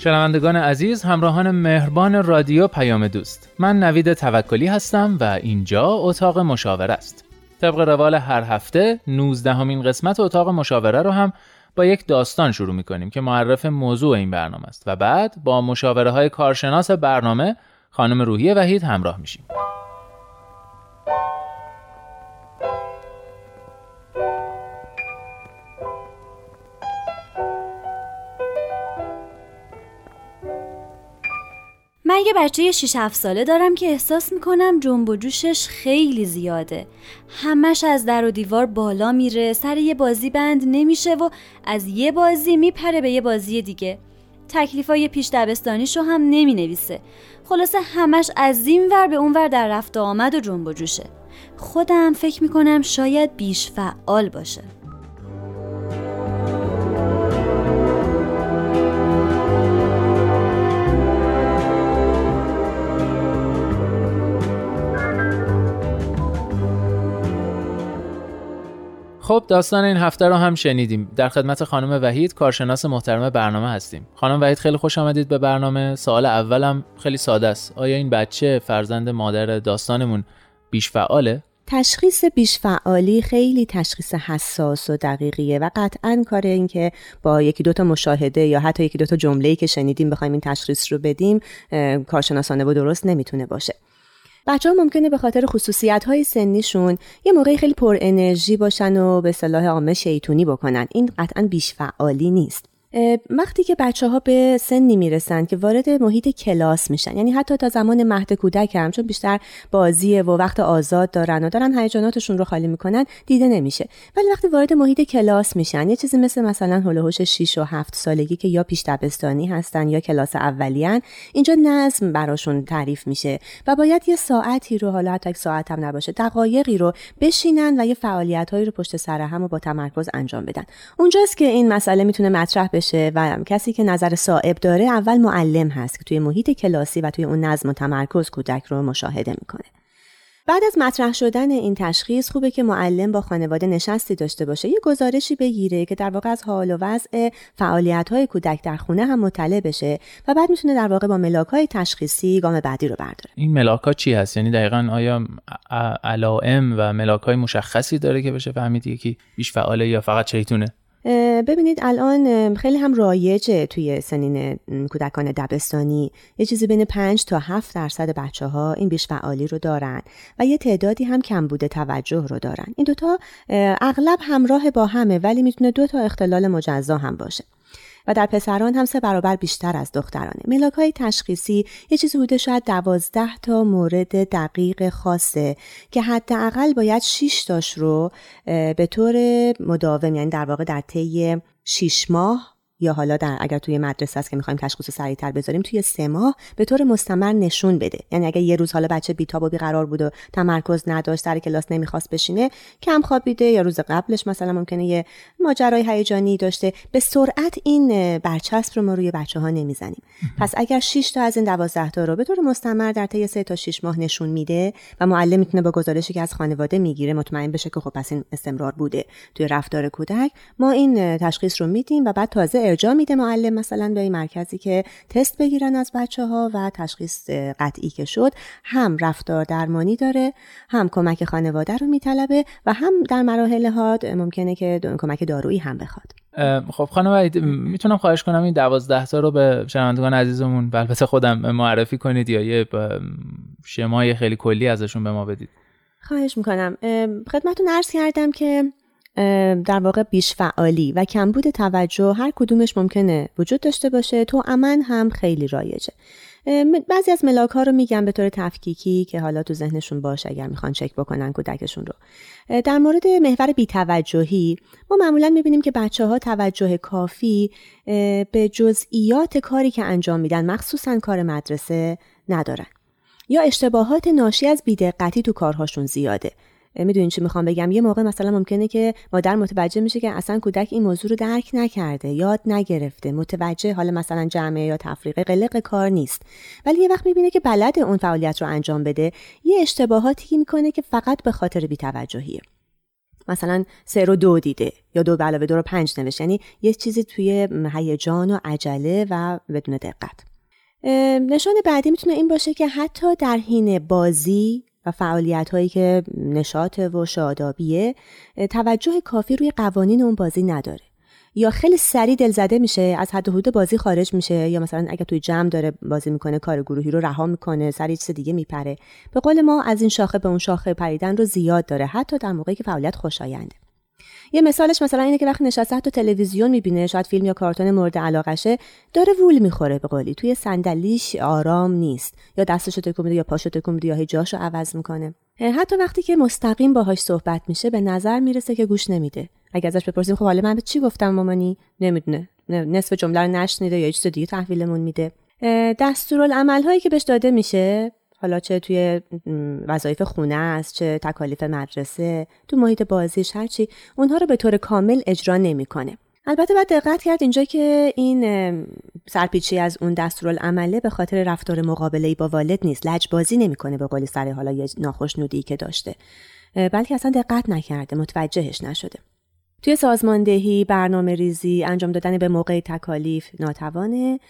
شنوندگان عزیز همراهان مهربان رادیو پیام دوست من نوید توکلی هستم و اینجا اتاق مشاوره است طبق روال هر هفته 19 همین قسمت اتاق مشاوره رو هم با یک داستان شروع می کنیم که معرف موضوع این برنامه است و بعد با مشاوره های کارشناس برنامه خانم روحی وحید همراه میشیم. من یه بچه 6 7 ساله دارم که احساس می‌کنم جنب و جوشش خیلی زیاده. همش از در و دیوار بالا میره سر یه بازی بند نمیشه و از یه بازی میپره به یه بازی دیگه. تکلیفای پیش دبستانیشو هم نمی نویسه خلاصه همش از این ور به اون ور در رفت آمد و جنب و جوشه. خودم فکر می‌کنم شاید بیش فعال باشه. خب داستان این هفته رو هم شنیدیم. در خدمت خانم وحید کارشناس محترم برنامه هستیم. خانم وحید خیلی خوش آمدید به برنامه. سوال اولم خیلی ساده است. آیا این بچه فرزند مادر داستانمون بیش فعاله؟ تشخیص بیش فعالی خیلی تشخیص حساس و دقیقیه و قطعا کار این که با یکی دوتا مشاهده یا حتی یکی دوتا جمله‌ای که شنیدیم بخوایم این تشخیص رو بدیم کارشناسانه و درست نمی‌تونه باشه. بچه ها ممکنه به خاطر خصوصیت های سنیشون یه موقعی خیلی پر انرژی باشن و به صلاح عامه شیطونی بکنن. این قطعا بیش فعالی نیست. وقتی که بچه ها به سنی می‌رسن که وارد محیط کلاس میشن یعنی حتی تا زمان مهد کودک هم چون بیشتر بازیه و وقت آزاد دارن و دارن هیجاناتشون رو خالی می‌کنن دیده نمیشه. ولی وقتی وارد محیط کلاس میشن یه چیزی مثل مثلا هولوهوش 6 و 7 سالگی که یا پیش دبستانی هستن یا کلاس اولیان اینجا نظم براشون تعریف میشه و باید یه ساعتی رو حالا حتی ساعت هم نباشه دقایقی رو بشینن و یه فعالیت هایی رو پشت سر هم و با تمرکز انجام بدن. اونجاست که این مسئله می‌تونه مطرح بشه. و کسی که نظر صاحب داره اول معلم هست که توی محیط کلاسی و توی اون نظم و تمرکز کودک رو مشاهده می‌کنه. بعد از مطرح شدن این تشخیص خوبه که معلم با خانواده نشستی داشته باشه. یه گزارشی بگیره که در واقع از حال و وضع فعالیت های کودک در خونه هم مطلع بشه و بعد می‌تونه در واقع با ملاک های تشخیصی گام بعدی رو برداره. این ملاک ها چی هست؟ یعنی دقیقا آیا علائم و ملاک های مشخصی داره که بشه فهمید یکی بیش فعاله یا فقط شیطونه؟ ببینید الان خیلی هم رایجه توی سنین کودکان دبستانی. یه چیزی بین 5 تا 7 درصد بچه ها این بیش فعالی رو دارن و یه تعدادی هم کم بوده توجه رو دارن. این دوتا اغلب همراه با همه ولی می‌تونه دو تا اختلال مجزا هم باشه. و در پسران هم سه برابر بیشتر از دخترانه. ملاک های تشخیصی یه چیزی بوده شاید دوازده تا مورد دقیق خاصه که حداقل باید 6 تاش رو به طور مداوم یعنی در واقع در طی 6 ماه یا حالا در اگر توی مدرسه است که می‌خوایم تشخیص سریعتر بذاریم توی سه ماه به طور مستمر نشون بده. یعنی اگر یه روز حالا بچه بیتاب و بیقرار بود و تمرکز نداشت سر کلاس نمی‌خواست بشینه کم خوابیده یا روز قبلش مثلا ممکنه یه ماجرای هیجانی داشته. به سرعت این برچسب رو ما روی بچه ها نمی‌زنیم پس اگر 6 تا از این 12 تا رو به طور مستمر در طی 3 تا 6 ماه نشون میده و معلم می‌تونه با گزارشی که از خانواده می‌گیره مطمئن بشه که خب پس این استمرار بوده. توی رفتار کودک ما این تشخیص رو میدیم و بعد تازه ارجاع میده معلم مثلا به این مرکزی که تست بگیرن از بچه ها و تشخیص قطعی که شد هم رفتار درمانی داره هم کمک خانواده رو میطلبه و هم در مراحل حاد ممکنه که کمک دارویی هم بخواد. خب خانم وحید می‌تونم خواهش کنم این دوازده تا رو به شنوندگان عزیزمون و البته خودم معرفی کنید یا یه شمای خیلی کلی ازشون به ما بدید. خواهش می‌کنم. خدمتون عرض کردم که در واقع بیش فعالی و کمبود توجه هر کدومش ممکنه وجود داشته باشه. تو امن هم خیلی رایجه. بعضی از ملاک ها رو میگم به طور تفکیکی که حالا تو ذهنشون باشه اگر می‌خوان چک بکنن کودکشون رو. در مورد محور بیتوجهی ما معمولا می‌بینیم که بچه ها توجه کافی به جزئیات کاری که انجام میدن مخصوصا کار مدرسه ندارن. یا اشتباهات ناشی از بیدقتی تو کارهاشون زیاده. می‌دونین چی می‌خوام بگم؟ یه موقع مثلا ممکنه که مادر متوجه میشه که اصلا کودک این موضوع رو درک نکرده یاد نگرفته متوجه حالا مثلا جمعه یا تفریق قلق کار نیست. ولی یه وقت می‌بینه که بلد اون فعالیت رو انجام بده. یه اشتباهاتی می‌کنه که فقط به خاطر بیتوجهیه. مثلا سه رو دو دیده یا دو علاوه دو رو پنج نوشت. یعنی یه چیزی توی هیجان و عجله و بدون دقت. نشان بعدی می‌تونه این باشه که حتی در حین بازی و فعالیت هایی که نشاط و شادابیه توجه کافی روی قوانین اون بازی نداره. یا خیلی سریع دلزده میشه از حد حدود بازی خارج میشه یا مثلا اگه توی جمع داره بازی می‌کنه کار گروهی رو رها می‌کنه سری چیز دیگه میپره. به قول ما از این شاخه به اون شاخه پریدن رو زیاد داره حتی در موقعی که فعالیت خوشاینده یه مثالش مثلا اینه که وقتی نشسته حتی تلویزیون می‌بینه شاید فیلم یا کارتون مورد علاقشه داره وول می‌خوره به قولی. توی صندلیش آرام نیست. یا دستشو تکون میده یا پاشو تکون میده یا هی جاشو عوض می‌کنه. حتی وقتی که مستقیم باهاش صحبت میشه به نظر می‌رسه که گوش نمیده. اگه ازش بپرسیم خب حالا من به چی گفتم مامانی؟ نمی‌دونه. نصف جمله رو نشنیده یا چیز دیگه تحویلمون میده. دستورالعمل هایی که بهش داده میشه حالا چه توی وظایف خونه است چه تکالیف مدرسه تو محیط بازیش هرچی اونها رو به طور کامل اجرا نمی‌کنه. البته باید دقت کرد اینجا که این سرپیچی از اون دستورالعمله به خاطر رفتار مقابله با والد نیست. لجبازی نمی‌کنه به قول سر حالا یه ناخشنودی که داشته. بلکه اصلا دقت نکرده متوجهش نشده. توی سازماندهی برنامه ریزی انجام دادن به موقع تکالیف ناتوانه.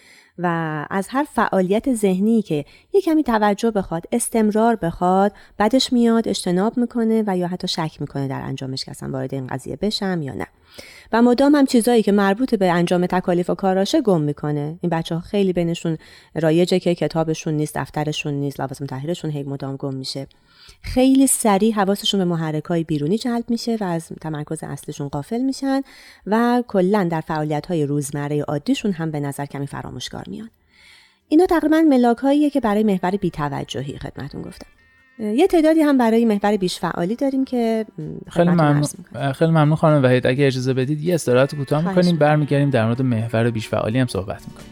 و از هر فعالیت ذهنی که یه کمی توجه بخواد استمرار بخواد بعدش میاد اجتناب می‌کنه و یا حتی شک می‌کنه در انجامش که اصلا وارد این قضیه بشم یا نه. و مدام هم چیزایی که مربوط به انجام تکالیف و کاراشه گم می‌کنه. این بچه ها خیلی بینشون رایجه که کتابشون نیست دفترشون نیست لوازم تحریرشون هی مدام گم میشه. خیلی سریع حواسشون به محرک های بیرونی جلب میشه و از تمرکز اصلشون قافل میشن و کلا در فعالیت های روزمره عادیشون هم به نظر کمی فراموشکار میان. اینا تقریبا ملاک هاییه که برای محور بیتوجهی خدمتون گفتم. یه تعدادی هم برای محور بیش فعالی داریم که خیلی ممنون. خیلی ممنون خانم وحید. اگه اجازه بدید یه استراحت کوتاه می‌کنیم برمیگردیم در مورد محور بیش فعالی هم صحبت می‌کنیم.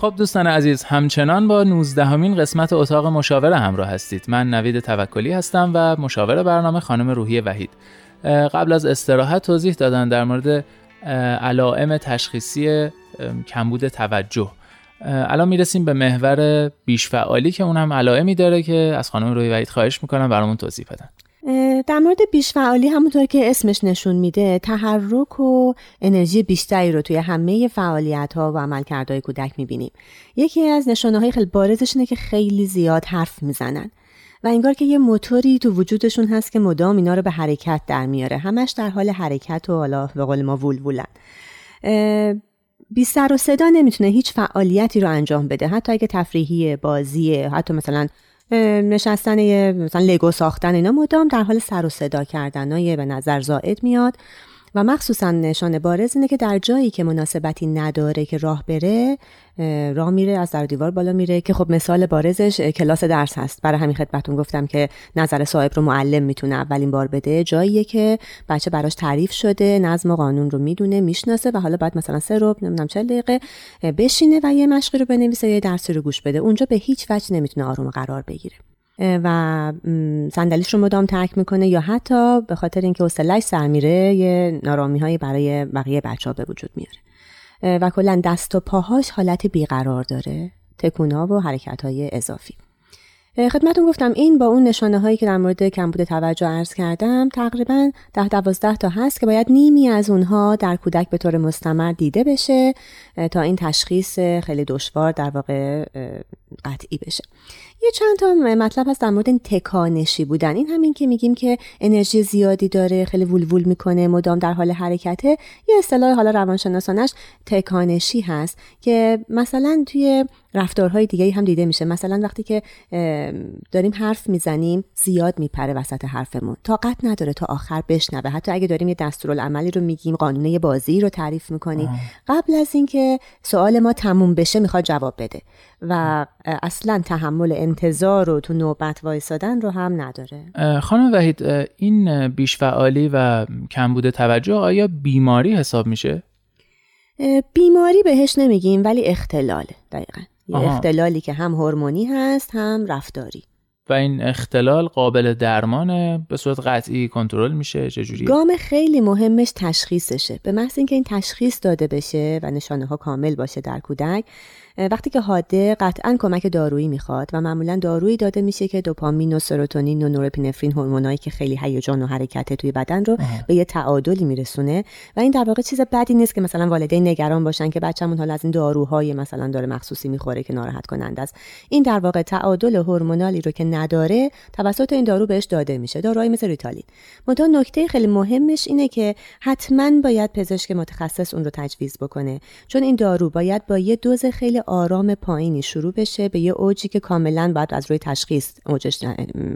خب دوستان عزیز همچنان با 19 همین قسمت اتاق مشاور همراه هستید. من نوید توکلی هستم و مشاور برنامه خانم روحی وحید. قبل از استراحت توضیح دادن در مورد علائم تشخیصی کمبود توجه. الان می‌رسیم به محور بیش فعالی که اونم علائمی داره که از خانم روحی وحید خواهش می‌کنم برامون توضیح بدن. در مورد بیش فعالی همونطور که اسمش نشون میده تحرک و انرژی بیشتری رو توی همه فعالیت ها و عملکردهای کودک می‌بینیم. یکی از نشانه های خیلی بارزش اینه که خیلی زیاد حرف می‌زنن و انگار که یه موتوری تو وجودشون هست که مدام اینا رو به حرکت در میاره. همش در حال حرکت و حالا به قول ما وول وولن بی سر و صدا نمی‌تونه هیچ فعالیتی رو انجام بده. حتی اگه تفریحی بازیه حتی مثلا نشستن مثلا لگو ساختن اینا مدام در حال سر و صدا کردن به نظر زائد میاد. و مخصوصا نشان بارز اینه که در جایی که مناسبتی نداره که راه بره راه میره از در دیوار بالا میره که خب مثال بارزش کلاس درس هست. برای همین خدمتتون گفتم که نظر صاحب رو معلم می‌تونه اولین بار بده. جاییه که بچه براش تعریف شده نظم و قانون رو می‌دونه می‌شناسه و حالا بعد مثلا سه رو نمی‌دونم چه دقیقه بشینه و یه مشقی رو بنویسه یه درسی رو گوش بده. اونجا به هیچ وجه نمی‌تونه آروم قرار بگیره. و صندلیش رو مدام ترک می‌کنه یا حتی به خاطر اینکه حوصله‌اش سر میره یه نارامی برای بقیه بچه ها به وجود میاره. و کلا دست و پاهاش حالت بیقرار داره تکونا و حرکت های اضافی خدمتون گفتم این با اون نشانه هایی که در مورد کمبود توجه عرض کردم تقریبا ده دوازده تا هست که باید نیمی از اونها در کودک به طور مستمر دیده بشه تا این تشخیص خیلی دشوار در واقع قطعی بشه. یه چند تا مطلب هست در مورد تکانشی بودن. این همین که میگیم که انرژی زیادی داره خیلی وول می‌کنه مدام در حال حرکته. یه اصطلاح حالا روانشناسانش تکانشی هست که مثلا توی رفتارهای دیگه هم دیده میشه. مثلا وقتی که داریم حرف می‌زنیم زیاد میپره وسط حرفمون. طاقت نداره تا آخر بشنوه. حتی اگه داریم یه دستورالعملی رو میگیم قانونه بازی رو تعریف می‌کنیم. قبل از اینکه سوال ما تموم بشه می‌خواد جواب بده. و اصلا تحمل انتظار رو تو نوبت وایسادن رو هم نداره. خانم وحید این بیشفعالی و کمبود توجه آیا بیماری حساب میشه؟ بیماری بهش نمیگیم ولی اختلاله دقیقا. یه اختلالی که هم هورمونی هست هم رفتاری. و این اختلال قابل درمانه به صورت قطعی کنترل میشه؟ چجوری گام خیلی مهمش تشخیصشه. به محض اینکه این تشخیص داده بشه و نشانه ها کامل باشه در کودک وقتی که حاده قطعا کمک دارویی می‌خواد و معمولا دارویی داده میشه که دوپامین و سروتونین و نورپینفرین هورمونایی که خیلی هیجان و حرکت توی بدن رو به یه تعادلی میرسونه و این در واقع چیز بدی نیست که مثلا والدین نگران باشن که بچه‌مون حالا از این داروهای مثلا داره مخصوصی می‌خوره که ناراحت کننده است. این در واقع تعادل هورمونالی رو که نداره توسط این دارو بهش داده میشه داروهای مثل ریتالین. منتها نکته خیلی مهمش اینه که حتما باید پزشک متخصص اون رو تجویز بکنه چون این دارو باید با یه دوز خیلی آرام پایینی شروع بشه به یه اوجی که کاملا باید از روی تشخیص اوجش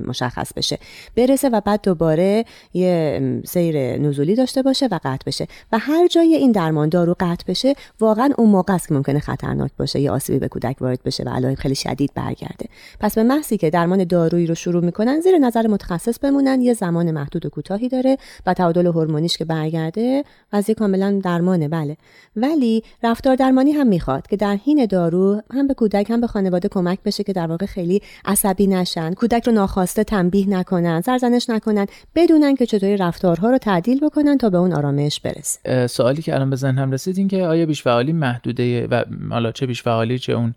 مشخص بشه. برسه و بعد دوباره یه سیر نزولی داشته باشه و قطع بشه. و هر جای این درمان دارو قطع بشه واقعا اون موقع است که ممکنه خطرناک باشه یا آسیبی به کودک وارد بشه و علائم خیلی شدید برگرده. پس به محضی که درمان دارویی رو شروع می‌کنن زیر نظر متخصص بمونن. یه زمان محدود و کوتاهی داره و تعادل هورمونیش که برگرده قضیه کاملا درمانه. بله. ولی رفتار درمانی هم می‌خواد که در حین دارو هم به کودک هم به خانواده کمک بشه که در واقع خیلی عصبی نشن. کودک رو ناخواسته تنبیه نکنن سرزنش نکنن بدونن که چطوری رفتارها رو تعدیل بکنن تا به اون آرامش برسه. سوالی که الان به ذهنم رسید این که آیا بیشفعالی محدوده و حالا چه بیشفعالی چه اون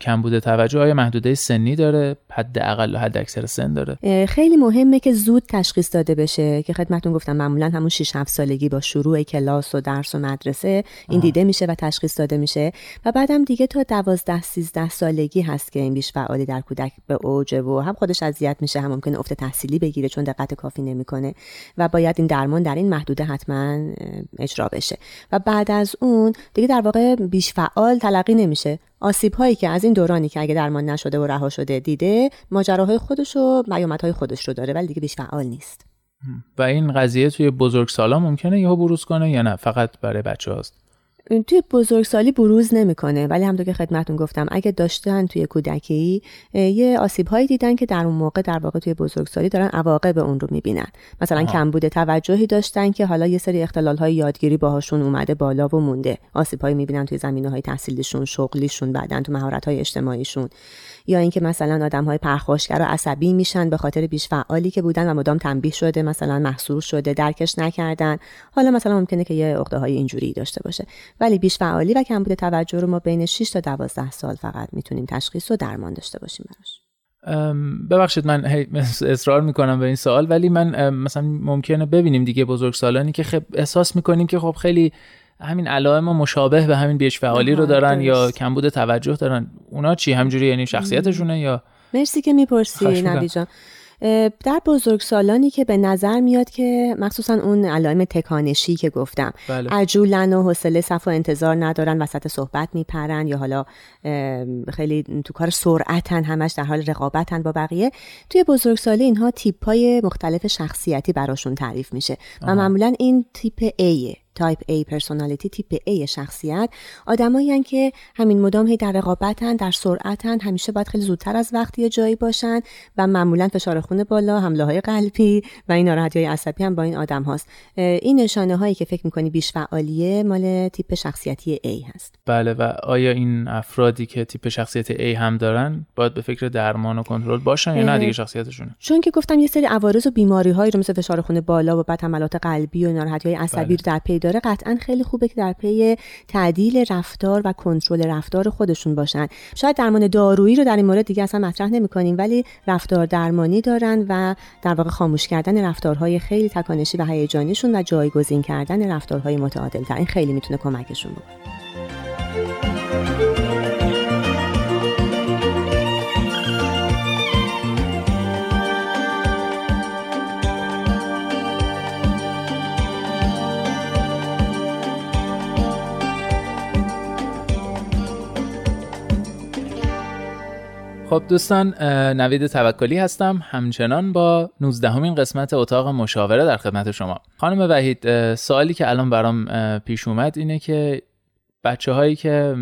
کمبود توجه. آیا محدوده سنی داره؟ حد اقل و حد اکثر سن داره. خیلی مهمه که زود تشخیص داده بشه که خدمتون گفتم معمولا همون 6 7 سالگی با شروع کلاس و درس و مدرسه این دیده میشه و تشخیص داده میشه و بعدم دیگه تا 12 13 سالگی هست که این بیش فعالی در کودک به اوجه و هم خودش اذیت میشه هم ممکنه افت تحصیلی بگیره چون دقت کافی نمی‌کنه و باید این درمان در این محدوده حتما اجرا بشه. و بعد از اون دیگه در واقع بیش فعال تلقی نمیشه. آسیب هایی که از این دورانی که اگه درمان نشده و رها شده دیده ماجراهای خودش و های خودش رو داره ولی دیگه بیش فعال نیست. و این قضیه توی بزرگسالا ممکنه یهو بروز کنه یا نه؟ فقط برای بچه هاست توی بزرگسالی بروز نمی‌کنه. ولی همونطور که خدمتون گفتم اگه داشتن توی کودکی یه آسیب هایی دیدن که در اون موقع در واقع توی بزرگسالی دارن عواقب اون رو می‌بینن. مثلا کمبود توجهی داشتن که حالا یه سری اختلال های یادگیری باهاشون اومده بالا و مونده. آسیب هایی می‌بینن توی زمینه های تحصیلیشون شغلیشون بعدن تو مهارت های اجتماعیشون. یا اینکه مثلا آدم های پرخاشگر و عصبی میشن به خاطر بیش فعالی که بودن و مدام تنبیه شده مثلا محصور شده درکش نکردن. حالا مثلا ممکنه که یه عقده های اینجوری داشته باشه. ولی بیش فعالی و کمبود توجه رو ما بین 6 تا 12 سال فقط می‌تونیم تشخیص و درمان داشته باشیم براش. ببخشید من اصرار می‌کنم به این سوال ولی من مثلا ممکنه ببینیم دیگه بزرگسالانی که خب احساس می‌کنیم که خب خیلی همین علائم مشابه به همین بیش فعالی رو دارن یا کمبود توجه دارن اونا چی؟ همجوری یعنی شخصیتشونه یا؟ مرسی که می‌پرسی نبی جان. در بزرگسالانی که به نظر میاد که مخصوصا اون علائم تکانشی که گفتم بله. عجولن و حوصله صف و انتظار ندارن وسط صحبت میپرن یا حالا خیلی تو کار سرعتن همش در حال رقابتن با بقیه توی بزرگسالی اینها تیپ های مختلف شخصیتی براشون تعریف میشه. و معمولا این تیپ A type A personality تیپ A شخصیت. آدمایی که همین مدام هی در رقابتن در سرعتن همیشه باید خیلی زودتر از وقتی جایی باشن و معمولا فشار خون بالا حمله های قلبی و این ناراحتی های عصبی هم با این آدم هاست. این نشانه هایی که فکر می‌کنی بیش فعالیه مال تیپ شخصیتی A هست. بله و آیا این افرادی که تیپ شخصیت A هم دارن باید به فکر درمان و کنترل باشن یا نه دیگه شخصیتشونه؟ چون که گفتم یه سری عوارض و بیماری هایی رو مثل فشار خون بالا و بعد حملات قلبی و ناراحتی های عصبی بله. رو در پی داره قطعا خیلی خوبه که در پی تعدیل رفتار و کنترل رفتار خودشون باشن. شاید درمان دارویی رو در این مورد دیگه اصلا مطرح نمی کنیم ولی رفتار درمانی دارن و در واقع خاموش کردن رفتارهای خیلی تکانشی و هیجانیشون و جایگزین کردن رفتارهای متعادل این خیلی می‌تونه کمکشون بکنه. خب دوستان نوید توکلی هستم. همچنان با 19 همین قسمت اتاق مشاوره در خدمت شما. خانم وحید سوالی که الان برام پیش اومد اینه که بچه هایی که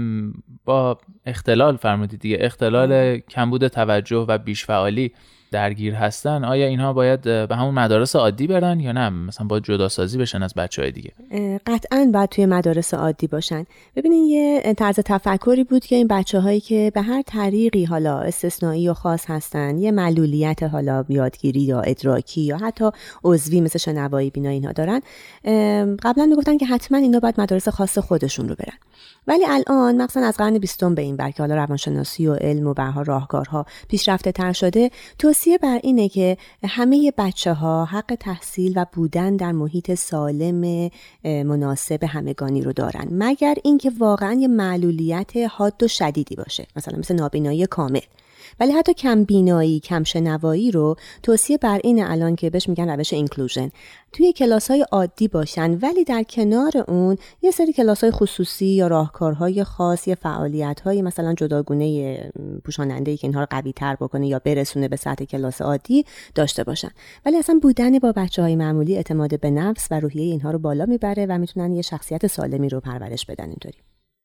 با اختلال فرمودید دیگه اختلال کمبود توجه و بیشفعالی درگیر هستن آیا اینها باید به همون مدارس عادی برن یا نه؟ مثلا باید جدا سازی بشن از بچه های دیگه قطعا باید توی مدارس عادی باشن. ببینین یه طرز تفکری بود که این بچه هایی که به هر طریقی حالا استثنایی و خاص هستن یه معلولیت حالا یادگیری یا ادراکی یا حتی عضوی مثل شنوایی بینا اینها دارن قبلا می‌گفتن که حتما اینا باید مدارس خاص خودشون رو برن. ولی الان مثلا از قرن بیستم به این بر که حالا روانشناسی و علم و برها راهکارها پیشرفته تر شده توصیه بر اینه که همه بچه ها حق تحصیل و بودن در محیط سالم مناسب همگانی رو دارن. مگر اینکه واقعا یه معلولیت حاد و شدیدی باشه. مثلا مثل نابینایی کامل. ولی حتی کم بینایی کم شنوایی رو توصیه بر این الان که بهش میگن روش اینکلوژن توی کلاس های عادی باشن ولی در کنار اون یه سری کلاس های خصوصی یا راهکارهای خاص یا فعالیت های مثلا جداگونه پوشاننده که اینها رو قوی تر بکنه یا برسونه به سطح کلاس عادی داشته باشن. ولی اصلا بودن با بچه های معمولی اعتماد به نفس و روحیه اینها رو بالا می‌بره و می‌تونن یه شخصیت سالمی رو پرورش بدن اینطوری.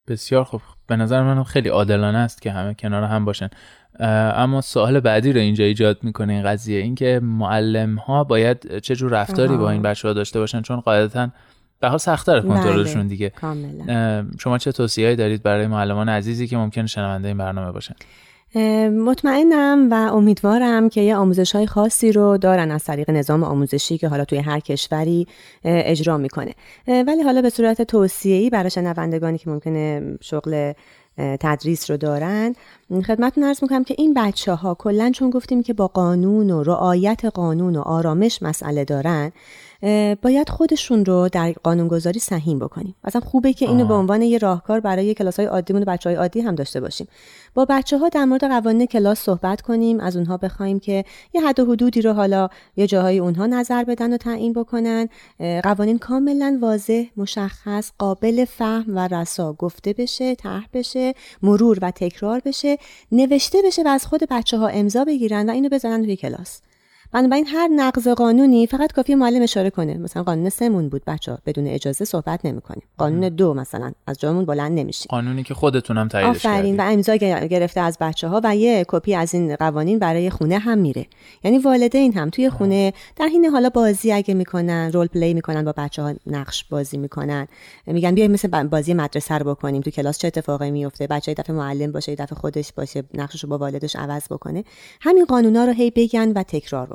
بسیار خوب. به نظر من خیلی عادلانه است که همه کنار هم باشن. اما سوال بعدی رو اینجا ایجاد می‌کنه این قضیه اینکه معلم ها باید چه جور رفتاری با این بچه ها داشته باشن؟ چون قاعدتا به حال سختتر کنترلشون بله، دیگه. شما چه توصیه‌ای دارید برای معلمان عزیزی که ممکن شنونده این برنامه باشن؟ مطمئنم و امیدوارم که یه آموزش های خاصی رو دارن از طریق نظام آموزشی که حالا توی هر کشوری اجرا می‌کنه. ولی حالا به صورت توصیه‌ای برای شنوندگانی که ممکنه شغل تدریس رو دارن. خدمتتون ارز می‌کنم که این بچه ها کلا چون گفتیم که با قانون و رعایت قانون و آرامش مسئله دارن باید خودشون رو در قانونگذاری سهیم بکنیم. مثلا خوبه که اینو به عنوان یه راهکار برای کلاس های عادیمون و بچه های عادی هم داشته باشیم. با بچه ها در مورد قوانین کلاس صحبت کنیم از اونها بخوایم که یه حد و حدودی رو حالا یه جاهای اونها نظر بدن و تعیین بکنن. قوانین کاملا واضح مشخص قابل فهم و رسا گفته بشه طرح بشه مرور و تکرار بشه نوشته بشه و از خود بچه ها امضا بگیرن و اینو بزنن توی کلاس. بنابراین هر نقض قانونی فقط کافی معلم اشاره کنه. مثلا قانون سمون بود بچه بدون اجازه صحبت نمی‌کنیم. قانون دو مثلا. از جامون بلند نمیشیم. قانونی که خودتونم تاییدش آفرین. و امضا گرفته از بچه ها و یه کپی از این قوانین برای خونه هم میره. یعنی والدین هم توی خونه در حین حالا بازی اگه می‌کنن role play می‌کنن با بچه ها نقش بازی می‌کنن. میگن بیایم مثل بازی مدرسه رو بکنیم. تو کلاس چه اتفاقی میفته بچه دفعه معلم باشه یه دفعه خودش باشه نقشش رو با والدش عوض بکنه. همین قانونا رو هی بگن و تکرار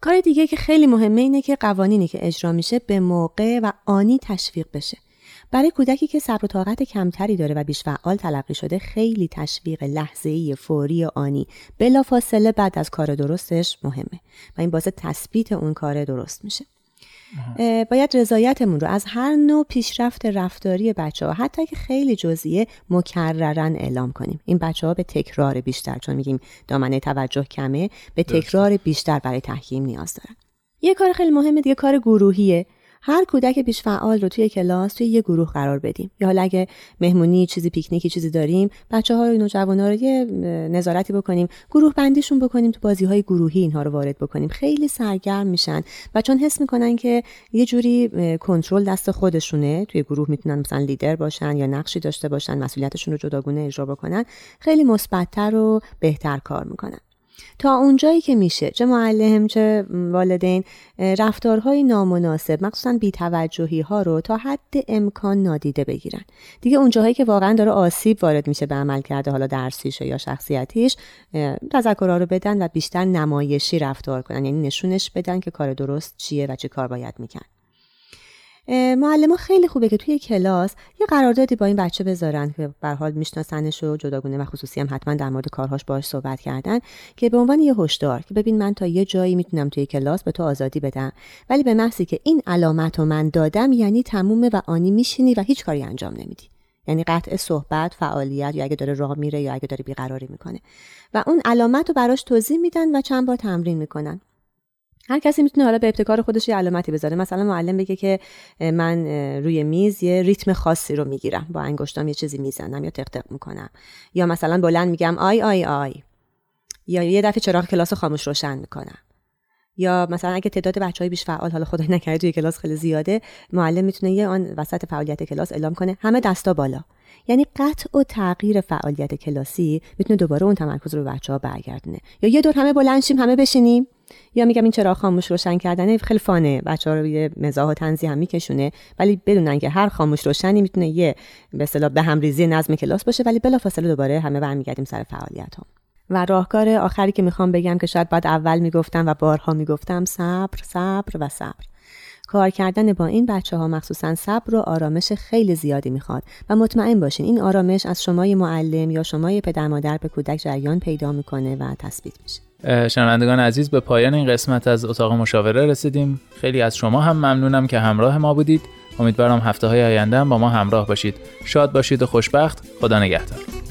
کار دیگه که خیلی مهمه اینه که قوانینی که اجرا میشه به موقع و آنی تشویق بشه. برای کودکی که صبر و طاقت کمتری داره و بیش فعال تلقی شده خیلی تشویق لحظه‌ای فوری فاصله بلافاصله بعد از کار درستش مهمه و این باعث تثبیت اون کار درست میشه. باید رضایتمون رو از هر نوع پیشرفت رفتاری بچه ها حتی که خیلی جزئیه مکررن اعلام کنیم. این بچه ها به تکرار بیشتر چون میگیم دامنه توجه کمه به تکرار بیشتر برای تحکیم نیاز دارن. یه کار خیلی مهمه دیگه کار گروهیه. هر کودک بیش فعال رو توی کلاس توی یه گروه قرار بدیم. یا حالا اگه مهمونی چیزی پیکنیکی چیزی داریم بچه ها رو ها رو یه نظارتی بکنیم گروه بندیشون بکنیم تو بازی های گروهی اینها رو وارد بکنیم. خیلی سرگرم میشن و چون حس می‌کنن که یه جوری کنترل دست خودشونه توی گروه می‌تونن مثلا لیدر باشن یا نقشی داشته باشن مسئولیتشون رو جداگونه اجرا بکنن خیلی مثبتتر و بهتر کار می‌کنن. تا اونجایی که میشه. چه معلم چه والدین رفتارهای نامناسب مخصوصا بیتوجهی ها رو تا حد امکان نادیده بگیرن. دیگه اونجاهایی که واقعا داره آسیب وارد میشه به عمل کرده حالا درسیش یا شخصیتیش تذکرها رو بدن و بیشتر نمایشی رفتار کنن. یعنی نشونش بدن که کار درست چیه و چه کار باید میکن معلم خیلی خوبه که توی کلاس یه قراردادی با این بچه بذارن که به حال میشناسنش و جداگونه و خصوصی هم حتما در مورد کارهاش باهاش صحبت کردن که به عنوان یه هشدار که ببین من تا یه جایی می‌تونم توی کلاس به تو آزادی بدم ولی به محضی که این علامت رو من دادم یعنی تمومه و آنی میشینی و هیچ کاری انجام نمیدی. یعنی قطع صحبت فعالیت یا اگه داره راه میره یا اگه داره بیقراری می‌کنه. و اون علامت رو براش توضیح میدن و چند بار تمرین می‌کنن. هر کسی می‌تونه حالا به ابتکار خودش یه علامتی بذاره. مثلا معلم بگه که من روی میز یه ریتم خاصی رو می‌گیرم. با انگشتام یه چیزی می‌زنم یا تق تق می‌کنم. یا مثلا بلند میگم آی آی آی. یا یه دفعه چراغ کلاس رو خاموش روشن می‌کنم. یا مثلا اگه تعداد بچه های بیش فعال حالا خدای نکرده توی کلاس خیلی زیاده معلم می‌تونه یه آن وسط فعالیت کلاس اعلام کنه. همه دستا بالا. یعنی قطع و تغییر فعالیت کلاسی می‌تونه دوباره اون تمرکز رو بچه ها برگردونه. یا یه دور همه بلند شیم همه بشینیم. یا میگم این چراغ خاموش روشن کردن خیلی fun ه. بچه ها رو یه مزاح و طنزی هم میکشونه. ولی بدونن که هر خاموش روشنی می‌تونه یه به اصطلاح به هم ریزی نظم کلاس باشه. ولی بلافاصله دوباره همه برمیگردیم سر فعالیت هم. و راهکار آخری که می‌خوام بگم که شاید بعد اول می‌گفتم و بارها می‌گفتم صبر صبر و صبر. کار کردن با این بچه ها مخصوصا صبر و آرامش خیلی زیادی می‌خواد. و مطمئن باشین این آرامش از شمای معلم یا شمای پدر مادر به کودک جریان پیدا می‌کنه و تثبیت میشه. شنوندگان عزیز به پایان این قسمت از اتاق مشاوره رسیدیم. خیلی از شما هم ممنونم که همراه ما بودید. امیدوارم هفته های آینده هم با ما همراه باشید. شاد باشید و خوشبخت. خدا نگهدار.